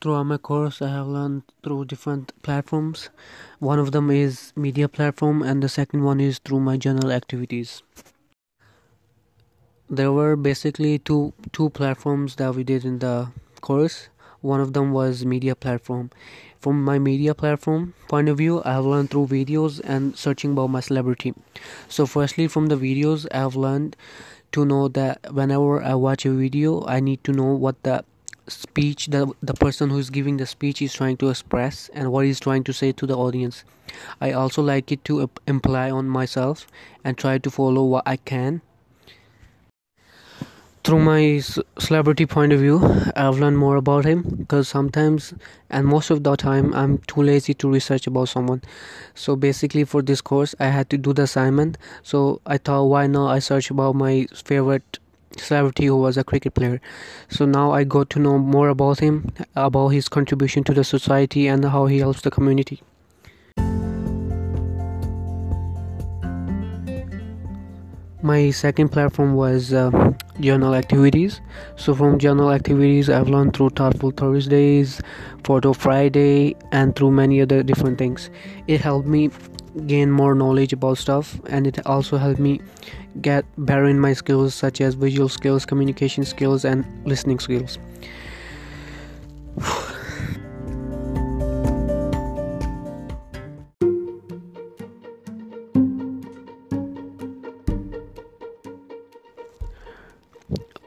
throughout my course i have learned through different platforms. One of them is media platform and the second one is through my general activities. There were basically two two platforms that we did in the course. One of them was media platform. From my media platform point of view i have learned through videos and searching about my celebrity. So firstly from the videos i have learned to know that whenever i watch a video i need to know what the speech that the person who is giving the speech is trying to express and what he's trying to say to the audience. I also like it to imply on myself and try to follow what i can. Through my celebrity point of view i've learned more about him because sometimes and most of the time i'm too lazy to research about someone. So basically for this course i had to do the assignment. So i thought why not i search about my favorite celebrity who was a cricket player. So now i got to know more about him about his contribution to the society and how he helps the community. My second platform was uh, journal activities. So from journal activities i've learned through thoughtful thursdays photo friday and through many other different things. It helped me gain more knowledge about stuff and it also helped me get better in my skills such as visual skills communication skills and listening skills.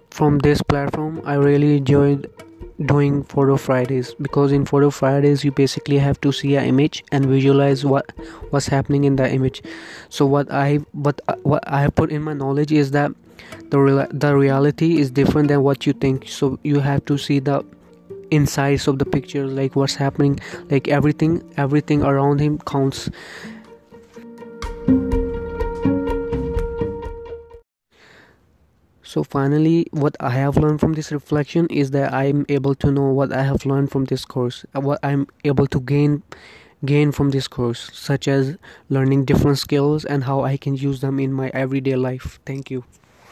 From this platform i really enjoyed doing photo fridays because in photo fridays you basically have to see an image and visualize what what's happening in the image. So what i what what i put in my knowledge is that the the reality is different than what you think. So you have to see the insides of the picture like what's happening like everything everything around him counts so finally what i have learned from this reflection is that i'm able to know what i have learned from this course uh, what i'm able to gain gain from this course such as learning different skills and how i can use them in my everyday life. Thank you